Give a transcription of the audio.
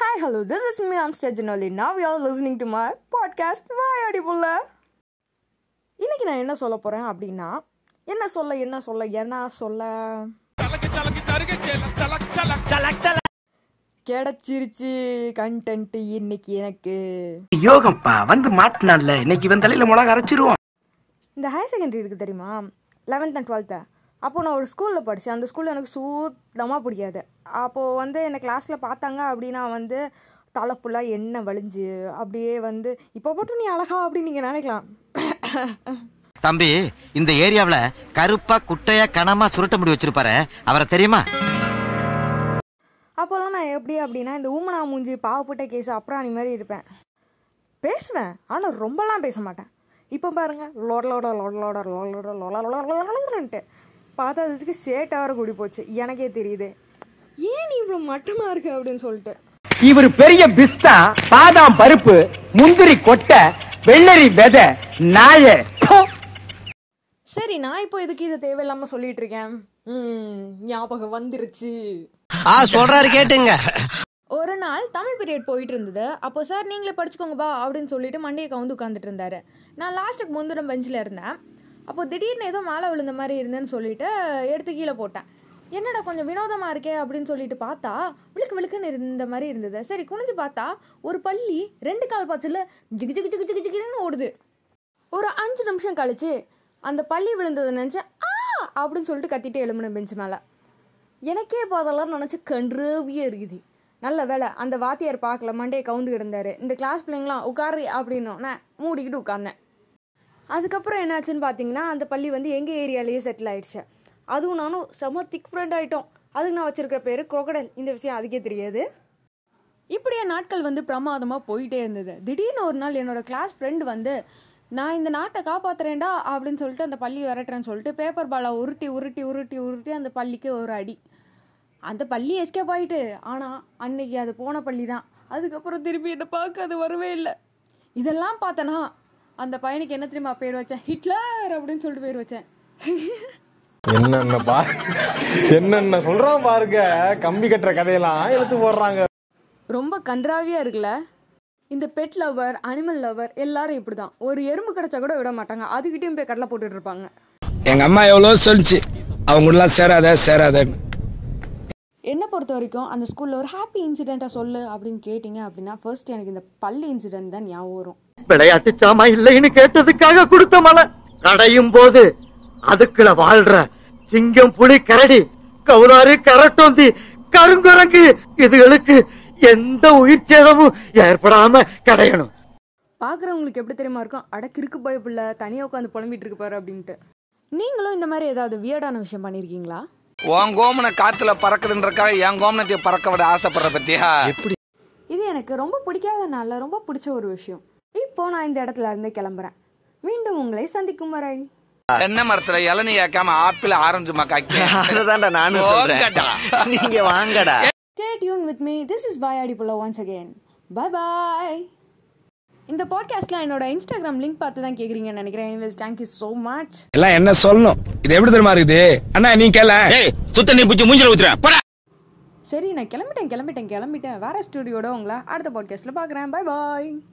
Hi, hello, this is me, I'm Stejanoli. Now you are listening to my podcast, வாயாடி புள்ள இன்னைக்கு நான் என்ன சொல்ல போகிறேன் அப்படின்னா என்ன சொல்ல என்ன சொல்ல என்ன சொல்ல. கிடைச்சிருச்சு கண்டென்ட் இன்னைக்கு எனக்கு. யோகம்ப்பா வந்து மாட்டினான்ல இன்னைக்கு இவன் தலையில மிளகா அரைச்சிருவோம் இந்த ஹையர் செகண்டரி இருக்குது தெரியுமா? லெவன்த் அண்ட் டுவெல்த்து அப்போது நான் ஒரு ஸ்கூலில் படித்தேன் அந்த ஸ்கூலில் எனக்கு சுத்தமாக பிடிக்காது. அப்போது வந்து என்னை கிளாஸில் பார்த்தாங்க அப்படின்னா வந்து தலை ஃபுல்லாக எண்ணெய் வலிஞ்சு அப்படியே வந்து இப்போ மட்டும் நீ அழகா அப்படின்னு நீங்கள் நினைக்கலாம். தம்பி இந்த ஏரியாவுல கருப்பா குட்டையா கனமா சுருட்ட முடி வச்சிருப்பாரு. அவரை தெரியுமா? அப்போல்லாம் நான் எப்படி அப்படின்னா இந்த ஊமனா மூஞ்சி பாவப்பட்ட கேஸ் அப்புறம் அந்த மாதிரி இருப்பேன். பேசுவேன் ஆனால் ரொம்பலாம் பேச மாட்டேன். இப்போ பாருங்க லோட லோட லோட லோட லோட லோட லோடன்ட்டு. பார்த்தா அதுக்கு சேட்டை வர கூடி போச்சு. எனக்கே தெரியுது. ஏன் நீ இவ்வளோ மட்டமாக இருக்கு அப்படின்னு சொல்லிட்டு? இவர் பெரிய பிஸ்தா பாதாம் பருப்பு முந்திரி கொட்டை வெள்ளரி விதை நாய. சரி நான் இப்போ எதுக்கு இதை தேவையில்லாமல் சொல்லிட்டு இருக்கேன்? ம், ஞாபகம் வந்துருச்சு. ஆ சொல்றாரு கேட்டுங்க. ஒரு நாள் தமிழ் பீரியட் போயிட்டு இருந்தது. அப்போ சார் நீங்களே படிச்சுக்கோங்கப்பா அப்படின்னு சொல்லிட்டு மண்டையை கவுந்து உட்காந்துட்டு இருந்தாரு. நான் லாஸ்ட்டுக்கு முந்திரம் பெஞ்சில் இருந்தேன். அப்போது திடீர்னு ஏதோ மேலே விழுந்த மாதிரி இருந்தேன்னு சொல்லிட்டு எடுத்து கீழே போட்டேன். என்னடா கொஞ்சம் வினோதமாக இருக்கே அப்படின்னு சொல்லிட்டு பார்த்தா விழுக்கு விழுக்குன்னு இருந்த மாதிரி இருந்தது. சரி குனிஞ்சு பார்த்தா ஒரு பள்ளி ரெண்டு கால் பாய்ச்சல ஜிகு ஜிகு ஜிகு ஜிகு ஜிகுன்னு ஓடுது. ஒரு அஞ்சு நிமிஷம் கழிச்சு அந்த பள்ளி விழுந்ததை நினச்சி ஆ! அப்படின்னு சொல்லிட்டு கத்திட்டு எழும்புன பெஞ்ச் மேலே. எனக்கே இப்போ அதெல்லாம் நினச்சி கன்றுவியே இருக்குது. நல்ல வேலை அந்த வாத்தியார் பார்க்கல மண்டே கவுந்து கிடந்தாரு. இந்த கிளாஸ் பிள்ளைங்களாம் உட்காரு அப்படின்னோன்னே மூடிக்கிட்டு உட்காந்தேன் அதுக்கப்புறம் என்னாச்சுன்னு பார்த்தீங்கன்னா அந்த பள்ளி வந்து எங்கள் ஏரியாலேயே செட்டில் ஆயிடுச்சு. அதுவும் நானும் செம்ம திக் ஃப்ரெண்ட் ஆகிட்டோம் அதுக்கு நான் வச்சிருக்கிற பேர் crocodile. இந்த விஷயம் அதுக்கே தெரியாது. இப்படியே நாட்கள் வந்து பிரமாதமாக போயிட்டே இருந்தது. திடீர்னு ஒரு நாள் என்னோட கிளாஸ் ஃப்ரெண்டு வந்து நான் இந்த நாட்டை காப்பாத்துறேன்டா அப்படின்னு சொல்லிட்டு அந்த பள்ளி விரட்டுறேன்னு சொல்லிட்டு பேப்பர் பாலை உருட்டி உருட்டி உருட்டி உருட்டி அந்த பள்ளிக்கு ஒரு அடி. அந்த பள்ளி எஸ்கேப் ஆயிட்டு. ஆனால் அன்னைக்கு அது போன பள்ளி தான் அதுக்கப்புறம் திருப்பி என்னை பார்க்க அது வரவே இல்லை. இதெல்லாம் பார்த்தனா அந்த பையனுக்கு என்ன தெரியுமா பேர் வச்சேன்? ஹிட்லர் அப்படின்னு சொல்லிட்டு பேர் வச்சேன். என்னென்ன பா என்னென்ன சொல்றான் பாருங்க. கம்பி கட்டுற கதையெல்லாம் எடுத்து போடுறாங்க. ரொம்ப கன்றாவியாக இருக்குல்ல? இந்த பெட் லவர் அனிமல் லவர் எல்லாரும் இப்படி தான் ஒரு எறும்பு கிடைச்சா கூட விட மாட்டாங்க. அதுக்கிட்டையும் போய் கடலை போட்டுட்டு இருப்பாங்க. எங்க அம்மா எவ்வளவு சொல்லிச்சு. அவங்களெல்லாம் சேராத சேராதன்னு என்னை பொறுத்த வரைக்கும் அந்த ஸ்கூலில் ஒரு ஹாப்பி இன்சிடெண்ட்டாக சொல்லு அப்படின்னு கேட்டிங்க அப்படின்னா ஃபர்ஸ்ட் எனக்கு இந்த பள்ளி இன்சிடென்ட் தான் ஞாபகம் வரும். விளையாட்டு சாமா இல்லைன்னு கேட்டதுக்காக கொடுத்த மலை. கடையும் போது அதுக்குள்ள வாழ்ற சிங்கம் புலி கரடி கவுதாரி கரட்டோந்தி கருங்குரங்கு இதுகளுக்கு எந்த உயிர் சேதமும் ஏற்படாம கடையணும். பார்க்குறவங்களுக்கு எப்படி தெரியுமா இருக்கும்? அட கிறுக்கு போய் பிள்ளை தனியாக உட்காந்து புலம்பிட்டு இருக்கு பாரு அப்படின்ட்டு. நீங்களும் இந்த மாதிரி ஏதாவது வியர்டான விஷயம் பண்ணியிருக்கீங்களா உன் கோமனை காத்துல பறக்குதுன்றக்காக என் கோமனத்தை பறக்க விட ஆசைப்படுற பத்தியா? இது எனக்கு ரொம்ப பிடிக்காத நாளில் ரொம்ப பிடிச்ச ஒரு விஷயம். இப்போ நான் இந்த இடத்துல இருந்து கிளம்புறேன். மீண்டும் உங்களை சந்திக்கும் வரை. தென்னை மரத்துல இளநீ ஏக்காம ஆப்பிள் ஆரஞ்சு மக்காக்கி அதுதான்டா நானும் சொல்றேன். நீங்க வாங்கடா. Stay tuned with me. This is Vayadi Pula once again. Bye bye. இந்த பாட்காஸ்ட்ல என்னோட இன்ஸ்டாகிராம் லிங்க் பார்த்து தான் கேக்குறீங்கன்னு நினைக்கிறேன். எனிவேஸ் தேங்க்யூ ஸோ மச் எல்லாம் என்ன சொல்லணும்? இது எப்படி தெரியுமா இருக்குது? அண்ணா நீ கேள. சுத்த நீ புச்சு மூஞ்சில ஊத்துறேன். சரி நான் கிளம்பிட்டேன் கிளம்பிட்டேன் கிளம்பிட்டேன். வேற ஸ்டுடியோட உங்களை அடுத்த பாட்காஸ்ட்ல பார்க்குறேன். Bye bye